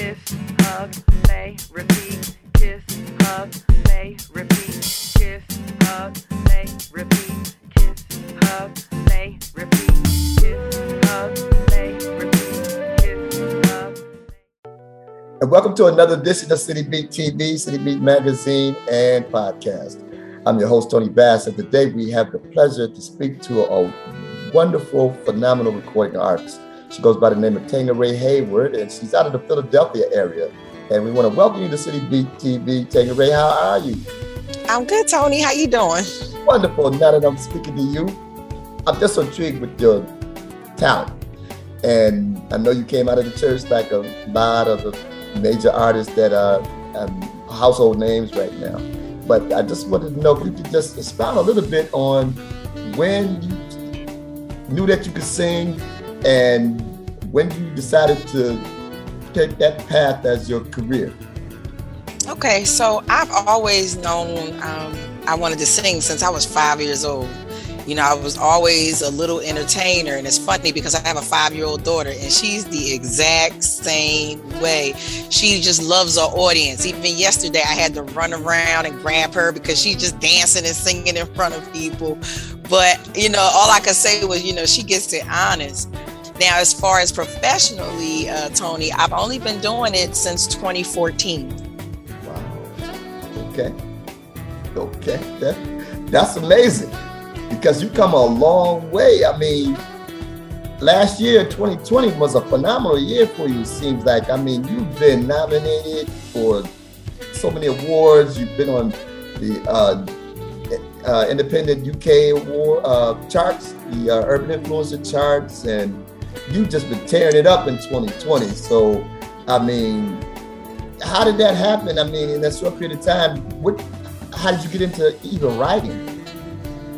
kiss, hug, lay, repeat, kiss, hug, lay, repeat, kiss, hug, lay, repeat, kiss, hug, lay, repeat, kiss, hug, lay, repeat. And welcome to another edition of City Beat TV, City Beat Magazine, and podcast. I'm your host, Tony Bass, and today we have the pleasure to speak to a wonderful, phenomenal recording artist. She goes by the name of Tanqueray Hayward, and she's out of the Philadelphia area. And we want to welcome you to City Beat TV. Tanqueray, how are you? I'm good, Tony. How you doing? Wonderful. Now that I'm speaking to you, I'm just intrigued with your talent. And I know you came out of the church like a lot of the major artists that are um, household names right now. But I just wanted to know if you could just expound a little bit on when you knew that you could sing and when you decided to take that path as your career. Okay, so I've always known um, I wanted to sing since I was five years old. You know, I was always a little entertainer, and it's funny because I have a five year old daughter, and she's the exact same way. She just loves her audience. Even yesterday, I had to run around and grab her because she's just dancing and singing in front of people. But, you know, all I could say was, you know, she gets it honest. Now, as far as professionally, uh, Tony, I've only been doing it since 2014. Wow. Okay. Okay. That, that's amazing because you come a long way. I mean, last year, 2020, was a phenomenal year for you, it seems like. I mean, you've been nominated for so many awards. You've been on the uh, uh, Independent UK award uh, charts, the uh, Urban Influencer charts, and you've just been tearing it up in 2020. So, I mean, how did that happen? I mean, in that short period of time, what, how did you get into even writing?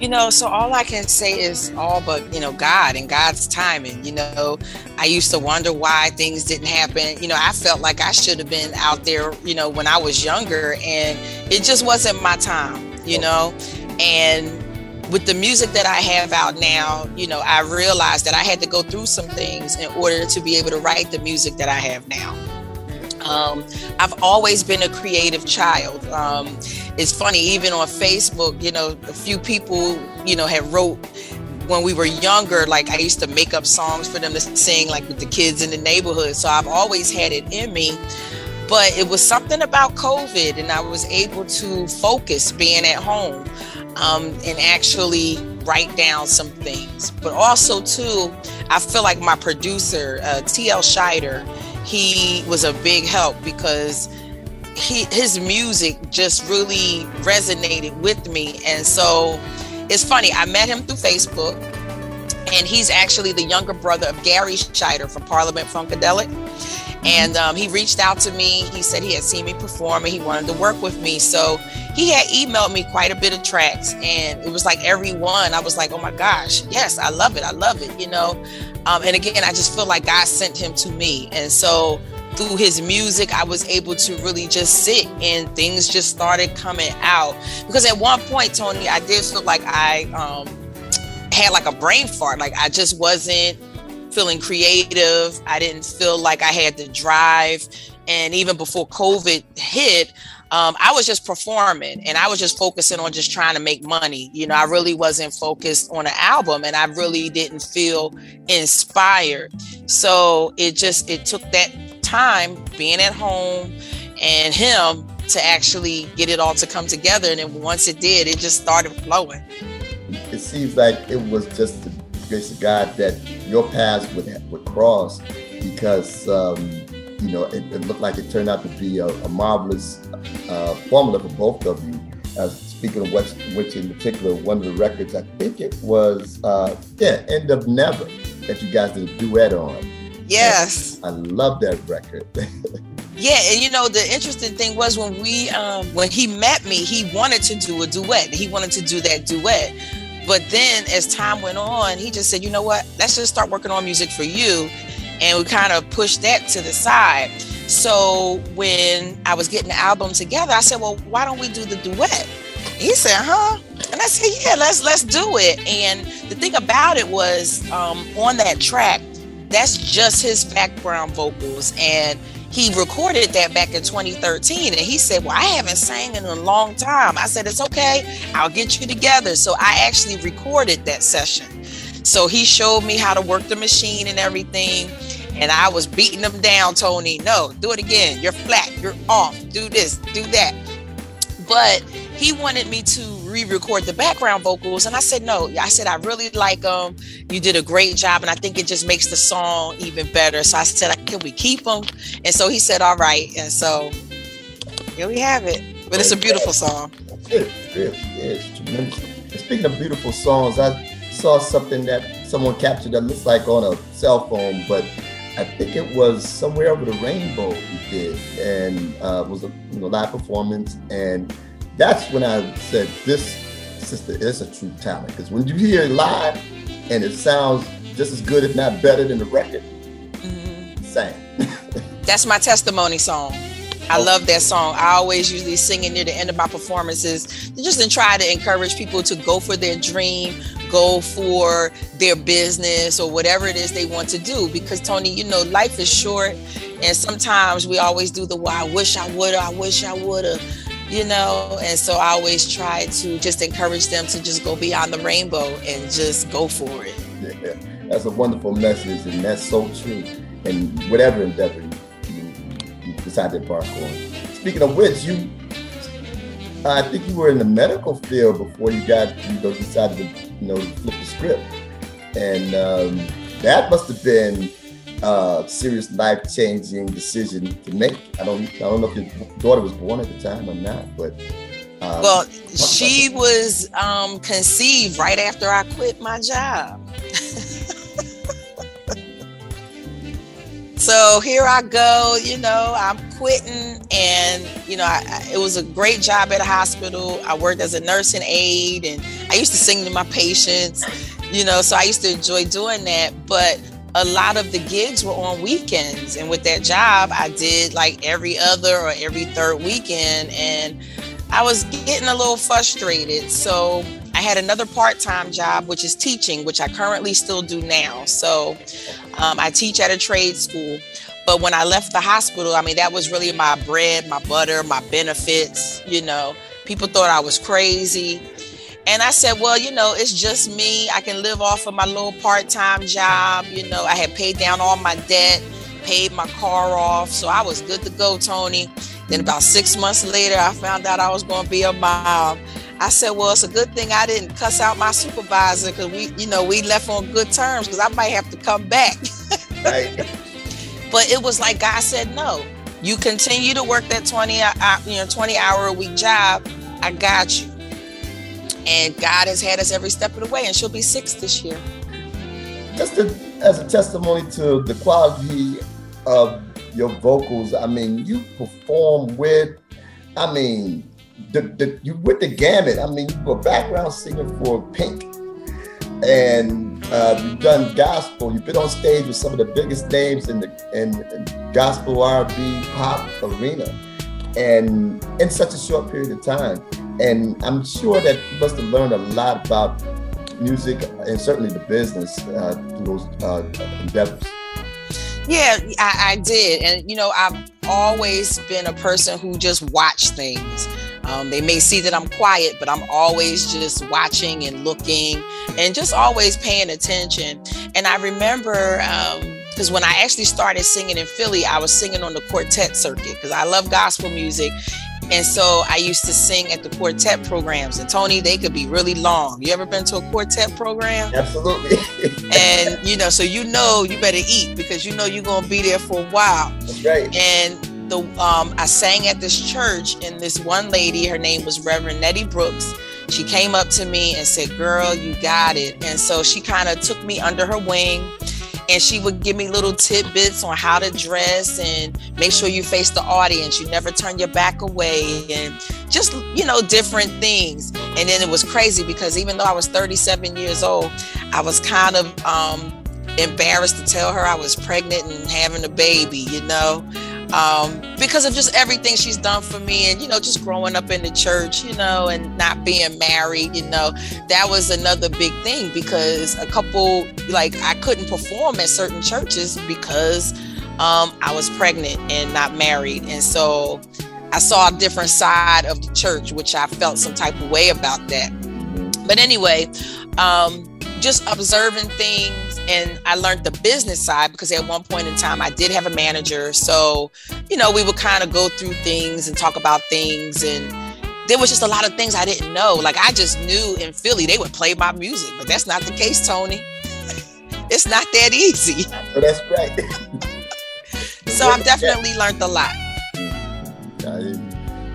You know, so all I can say is all but, you know, God and God's timing. You know, I used to wonder why things didn't happen. You know, I felt like I should have been out there, you know, when I was younger and it just wasn't my time, you oh. know. And with the music that I have out now, you know, I realized that I had to go through some things in order to be able to write the music that I have now. Um, I've always been a creative child. Um, it's funny, even on Facebook, you know, a few people, you know, had wrote when we were younger, like I used to make up songs for them to sing, like with the kids in the neighborhood. So I've always had it in me. But it was something about COVID, and I was able to focus being at home um, and actually write down some things. But also, too, I feel like my producer, uh, TL Shider, he was a big help because he his music just really resonated with me. And so it's funny, I met him through Facebook, and he's actually the younger brother of Garry Shider from Parliament Funkadelic. And um, he reached out to me. He said he had seen me perform and he wanted to work with me. So he had emailed me quite a bit of tracks. And it was like every one, I was like, oh my gosh, yes, I love it. I love it, you know? Um, and again, I just feel like God sent him to me. And so through his music, I was able to really just sit and things just started coming out. Because at one point, Tony, I did feel like I um, had like a brain fart. Like I just wasn't feeling creative. I didn't feel like I had the drive. And even before COVID hit, um, I was just performing and I was just focusing on just trying to make money. You know, I really wasn't focused on an album and I really didn't feel inspired. So it just, it took that time being at home and him to actually get it all to come together. And then once it did, it just started flowing. It seems like it was just the grace of God that your paths would would cross because um, you know it, it, looked like it turned out to be a, a marvelous uh, formula for both of you. Uh, speaking of which, which in particular, one of the records I think it was uh, yeah, End of Never that you guys did a duet on. Yes, I love that record. Yeah, and you know the interesting thing was when we um when he met me, he wanted to do a duet. He wanted to do that duet. But then as time went on, he just said, you know what, let's just start working on music for you. And we kind of pushed that to the side. So when I was getting the album together, I said, well, why don't we do the duet? He said, huh? And I said, yeah, let's let's do it. And the thing about it was um, on that track, that's just his background vocals. And he recorded that back in 2013 and he said, Well, I haven't sang in a long time. I said, It's okay, I'll get you together. So I actually recorded that session. So he showed me how to work the machine and everything. And I was beating him down, Tony. No, do it again. You're flat. You're off. Do this, do that. But he wanted me to re-record the background vocals and i said no i said i really like them you did a great job and i think it just makes the song even better so i said can we keep them and so he said all right and so here we have it but it's a beautiful song it really is tremendous and speaking of beautiful songs i saw something that someone captured that looks like on a cell phone but I think it was somewhere over the rainbow we did, and uh, was a you know, live performance, and that's when I said this sister is a true talent. Because when you hear it live and it sounds just as good, if not better than the record, mm-hmm. same. that's my testimony song. I love that song. I always usually sing it near the end of my performances, just to try to encourage people to go for their dream, go for their business or whatever it is they want to do. Because Tony, you know, life is short, and sometimes we always do the "well, I wish I would," I wish I would have you know? And so i always try to just encourage them to just go beyond the rainbow and just go for it. Yeah that's a wonderful message and that's so true. And whatever endeavor you, you decide to embark on. Speaking of which you i think you were in the medical field before you got you know decided to you know flip the script and um, that must have been a serious life changing decision to make. I don't I don't know if your daughter was born at the time or not, but um, well, she was um, conceived right after I quit my job. So here I go, you know, I'm quitting, and you know, I, I, it was a great job at a hospital. I worked as a nursing aide, and I used to sing to my patients, you know, so I used to enjoy doing that. But a lot of the gigs were on weekends. And with that job, I did like every other or every third weekend. And I was getting a little frustrated. So I had another part time job, which is teaching, which I currently still do now. So um, I teach at a trade school. But when I left the hospital, I mean, that was really my bread, my butter, my benefits. You know, people thought I was crazy. And I said, well, you know, it's just me. I can live off of my little part time job. You know, I had paid down all my debt, paid my car off. So I was good to go, Tony. Then about six months later, I found out I was going to be a mom. I said, well, it's a good thing I didn't cuss out my supervisor because we, you know, we left on good terms because I might have to come back. right. But it was like God said, no, you continue to work that 20, uh, uh, you know, 20 hour a week job. I got you and God has had us every step of the way, and she'll be six this year. Just to, as a testimony to the quality of your vocals, I mean, you perform with, I mean, the, the you with the gamut. I mean, you were background singer for Pink, and uh, you've done gospel. You've been on stage with some of the biggest names in the in, in gospel R&B pop arena, and in such a short period of time and I'm sure that you must have learned a lot about music and certainly the business uh, through those uh, endeavors. Yeah, I, I, did, and you know, I've always been a person who just watched things. Um, they may see that I'm quiet, but I'm always just watching and looking, and just always paying attention. And I remember because um, when I actually started singing in Philly, I was singing on the quartet circuit because I love gospel music, and so I used to sing at the quartet programs. And Tony, they could be really long. You ever been to a quartet program? Absolutely. and you know, so you know you better eat because you know you're gonna be there for a while. That's right. And the um, I sang at this church, and this one lady, her name was Reverend Nettie Brooks. She came up to me and said, "Girl, you got it." And so she kind of took me under her wing and she would give me little tidbits on how to dress and make sure you face the audience you never turn your back away and just you know different things and then it was crazy because even though i was 37 years old i was kind of um, embarrassed to tell her i was pregnant and having a baby you know um, because of just everything she's done for me and you know just growing up in the church you know and not being married you know that was another big thing because a couple like i couldn't perform at certain churches because um, I was pregnant and not married. And so I saw a different side of the church, which I felt some type of way about that. But anyway, um, just observing things and I learned the business side because at one point in time I did have a manager. So, you know, we would kind of go through things and talk about things and there was just a lot of things I didn't know. Like I just knew in Philly they would play my music, but that's not the case, Tony. it's not that easy. So that's right. so I've definitely learned a lot.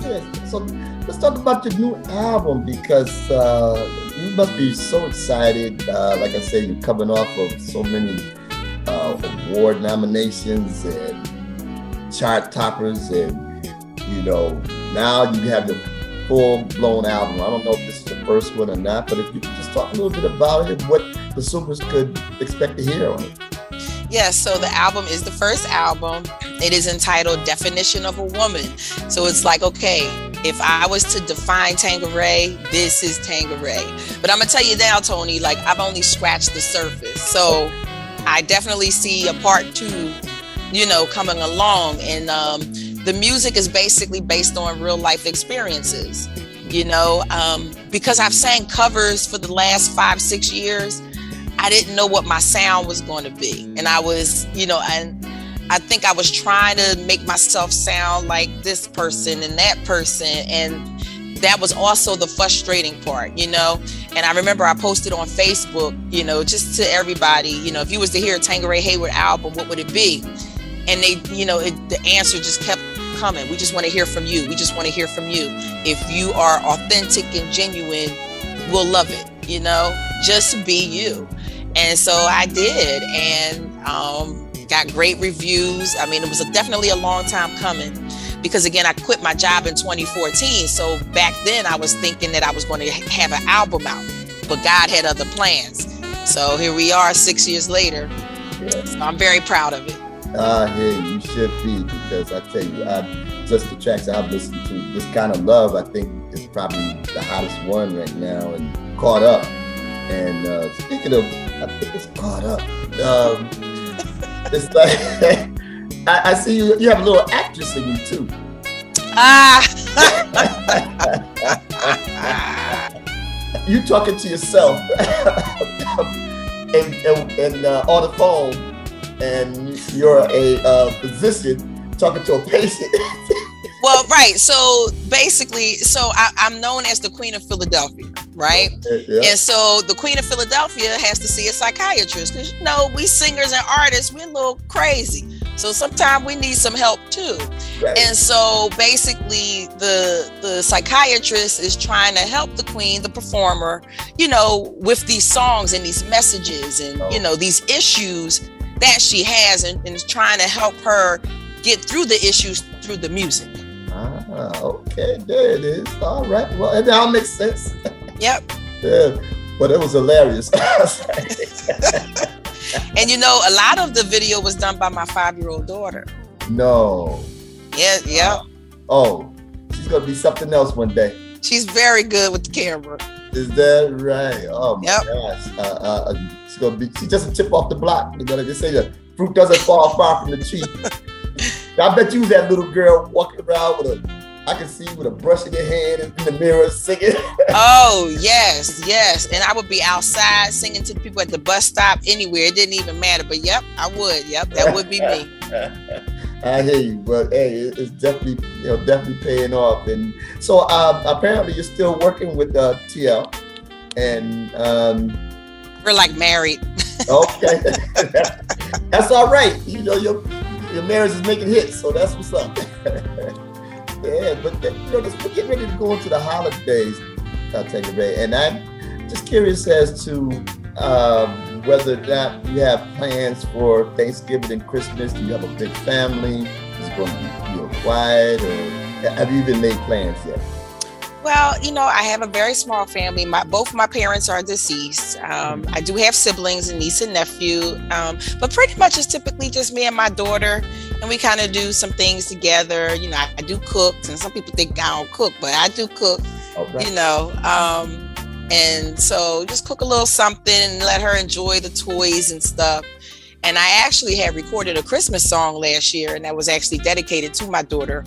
Yeah, so let's talk about your new album because uh, you must be so excited. Uh, like I said, you're coming off of so many uh, award nominations and chart toppers, and you know now you have the full blown album. I don't know if this is the first one or not, but if you could just talk a little bit about it, what the consumers could expect to hear on it. Yes, so the album is the first album. It is entitled Definition of a Woman. So it's like, okay, if I was to define Tanqueray, this is Tanqueray. But I'm gonna tell you now, Tony, like I've only scratched the surface. So I definitely see a part two, you know, coming along. And um, the music is basically based on real life experiences, you know, um, because I've sang covers for the last five, six years. I didn't know what my sound was going to be. And I was, you know, and I think I was trying to make myself sound like this person and that person. And that was also the frustrating part, you know. And I remember I posted on Facebook, you know, just to everybody, you know, if you was to hear a Tanqueray Hayward album, what would it be? And they, you know, it, the answer just kept coming. We just want to hear from you. We just want to hear from you. If you are authentic and genuine, we'll love it, you know, just be you. And so I did, and um, got great reviews. I mean, it was a, definitely a long time coming because, again, I quit my job in 2014. So back then, I was thinking that I was going to have an album out, but God had other plans. So here we are, six years later. So I'm very proud of it. Ah, uh, yeah, you should be because I tell you, I, just the tracks I've listened to, this kind of love, I think is probably the hottest one right now, and caught up. And uh, speaking of I think it's caught up. Um, it's like I, I, see you. You have a little actress in you too. Ah. you talking to yourself and, and, and uh, on the phone, and you're a uh, physician talking to a patient. well, right. So basically, so I, am known as the Queen of Philadelphia, right? Yeah. And so the Queen of Philadelphia has to see a psychiatrist because you know we singers and artists we're a little crazy. So sometimes we need some help too. Right. And so basically the the psychiatrist is trying to help the queen, the performer, you know, with these songs and these messages and oh. you know these issues that she has and, and is trying to help her get through the issues through the music. Ah, okay, there it is. All right. Well, it all makes sense. Yep. yeah, but it was hilarious. and you know, a lot of the video was done by my five-year-old daughter. No. Yeah, yeah. oh, she's gonna be something else one day. She's very good with the camera. Is that right? Oh my yep. gosh. Uh, uh, uh she's gonna be. She's just a tip off the block. They're gonna just say the fruit doesn't fall far from the tree. I bet you was that little girl walking around with a I can see you with a brush in your hand in the mirror singing. oh yes, yes. And I would be outside singing to the people at the bus stop anywhere. It didn't even matter. But yep, I would. Yep, that would be me. I hear you, but hey, it's definitely you know definitely paying off. And so uh, apparently you're still working with uh, TL, and um, we're like married. okay, that's all right. You know your your marriage is making hits, so that's what's up. Yeah, but you know, let's get ready to go into the holidays, uh, Tanqueray, and I'm just curious as to um, whether or not you have plans for Thanksgiving and Christmas. Do you have a big family? Is it going to be you know, quiet, or have you even made plans yet? Well, you know, I have a very small family. My both my parents are deceased. Um, I do have siblings, a niece and nephew, um, but pretty much it's typically just me and my daughter, and we kind of do some things together. You know, I, I, do cook, and some people think I don't cook, but I do cook. Okay. You know, um, and so just cook a little something and let her enjoy the toys and stuff. And I actually had recorded a Christmas song last year, and that was actually dedicated to my daughter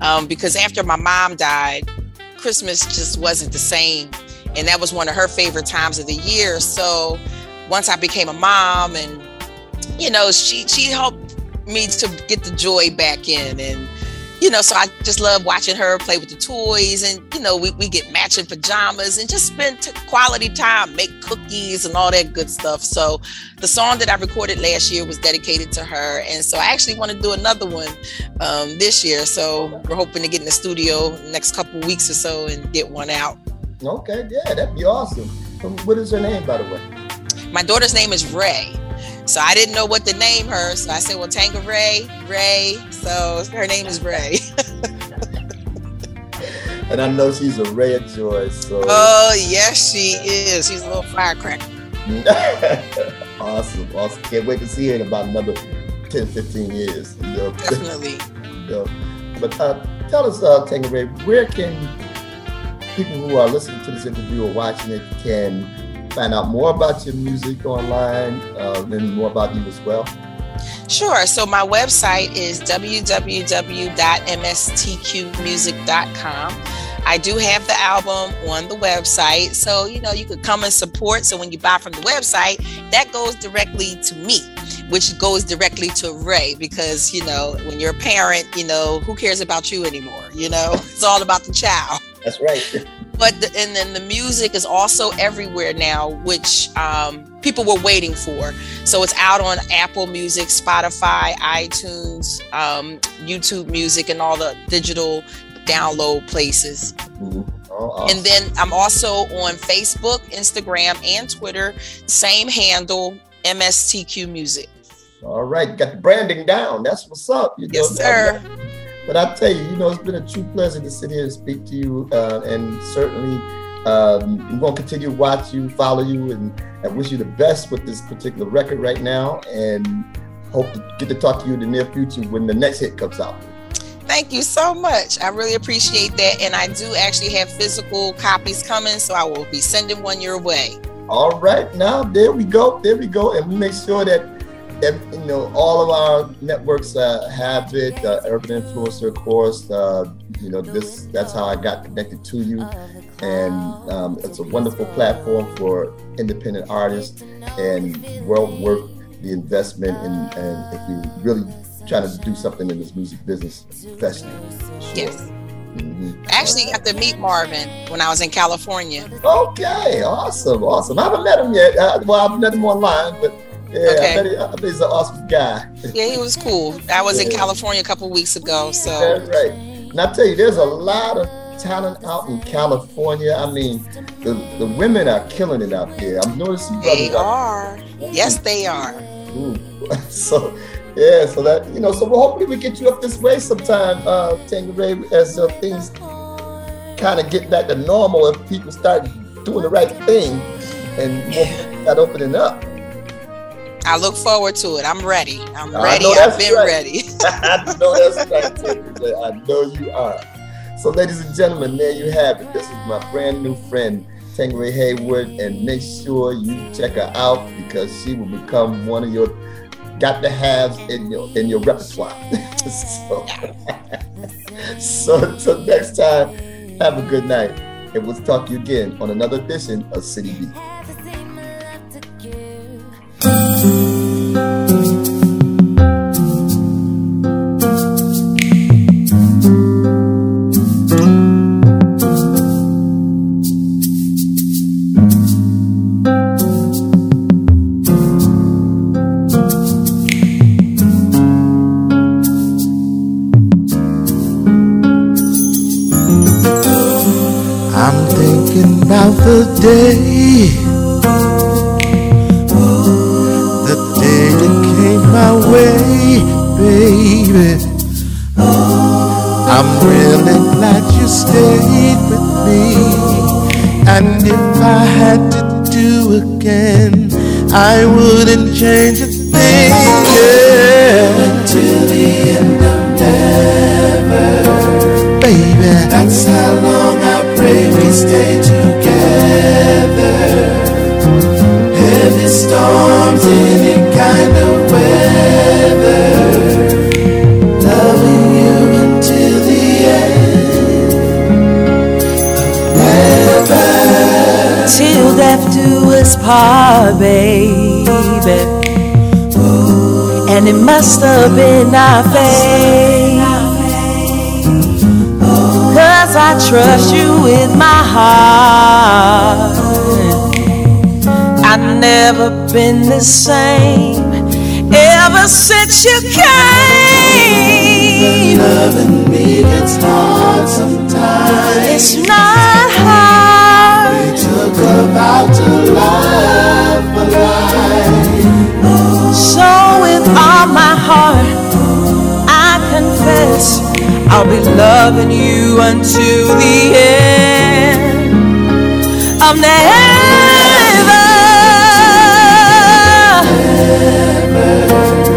um, because after my mom died, Christmas just wasn't the same. And that was one of her favorite times of the year. So once I became a mom and you know, she she helped me to get the joy back in and you know, so I just love watching her play with the toys and, you know, we, we get matching pajamas and just spend t- quality time, make cookies and all that good stuff. So the song that I recorded last year was dedicated to her. And so I actually want to do another one um, this year. So we're hoping to get in the studio next couple weeks or so and get one out. Okay, yeah, that'd be awesome. What is her name, by the way? My daughter's name is Ray. So I didn't know what to name her. So I said, well, Tanqueray, Ray. So her name is Ray. and I know she's a ray of joy. So Oh yes, she is. She's a little firecracker. awesome, awesome. Can't wait to see her in about another 10, 15 years. You know? Definitely. you know? But uh, tell us, uh, Tanqueray, where can people who are listening to this interview or watching it can find out more about your music online uh, and more about you as well? Sure. So my website is www.mstqmusic.com. I do have the album on the website. So, you know, you could come and support. So when you buy from the website, that goes directly to me, which goes directly to Ray because, you know, when you're a parent, you know, who cares about you anymore? You know, it's all about the child. That's right. but the, and then the music is also everywhere now which um, people were waiting for so it's out on apple music spotify itunes um, youtube music and all the digital download places Mhm. Oh, awesome. and then i'm also on facebook instagram and twitter same handle mstq music All right, got the branding down. That's what's up. You yes sir But I tell you, you know, it's been a true pleasure to sit here and speak to you, uh, and certainly um, we're going to continue to watch you, follow you, and I wish you the best with this particular record right now, and hope to get to talk to you in the near future when the next hit comes out. Thank you so much. I really appreciate that. And I do actually have physical copies coming, so I will be sending one your way. All right, now there we go, there we go, and we make sure that you know all of our networks uh, have it. Uh, Urban Influencer, of course. Uh, you know this. That's how I got connected to you, and um, it's a wonderful platform for independent artists, and well worth the investment. And, and if you really trying to do something in this music business professionally. Sure. Yes. Mhm. I actually got to meet Marvin when I was in California. Okay, awesome, awesome. I haven't met him yet. Uh, well, I've met him online, but yeah, Okay. I, bet he, I bet he's an awesome guy. Yeah, he was cool. I was in California a couple weeks ago, so That's right. And I tell you, there's a lot of talent out in California. I mean, the, the women are killing it out there. I'm noticing they are. Yes, they are. Ooh. So, yeah, so that, you know, so well, hopefully we get you up this way sometime, uh, Tanqueray, as uh, things kind of get back to normal if people start doing the right thing and more start opening up. I look forward to it. I'm ready. I'm I ready. I've been right. ready. I know that's right. I know you are. So, ladies and gentlemen, there you have it. This is my brand new friend, Tanqueray Hayward, and make sure you check her out because she will become one of your got to haves in your in your repertoire. so, so until next time, have a good night, and we'll talk to you again on another edition of City Beat. And if I had to do again, I wouldn't change a thing. Yeah. Until the end of never, baby. That's how long I pray we stay together. Heavy storms, us part, baby. And it must have been our fate. Cause I trust you with my heart. I've never been the same ever since you came. Loving me gets hard sometimes. It's not hard. Took a vow to love. So with all my heart, I confess I'll be loving you until the end. I'm never. Oh,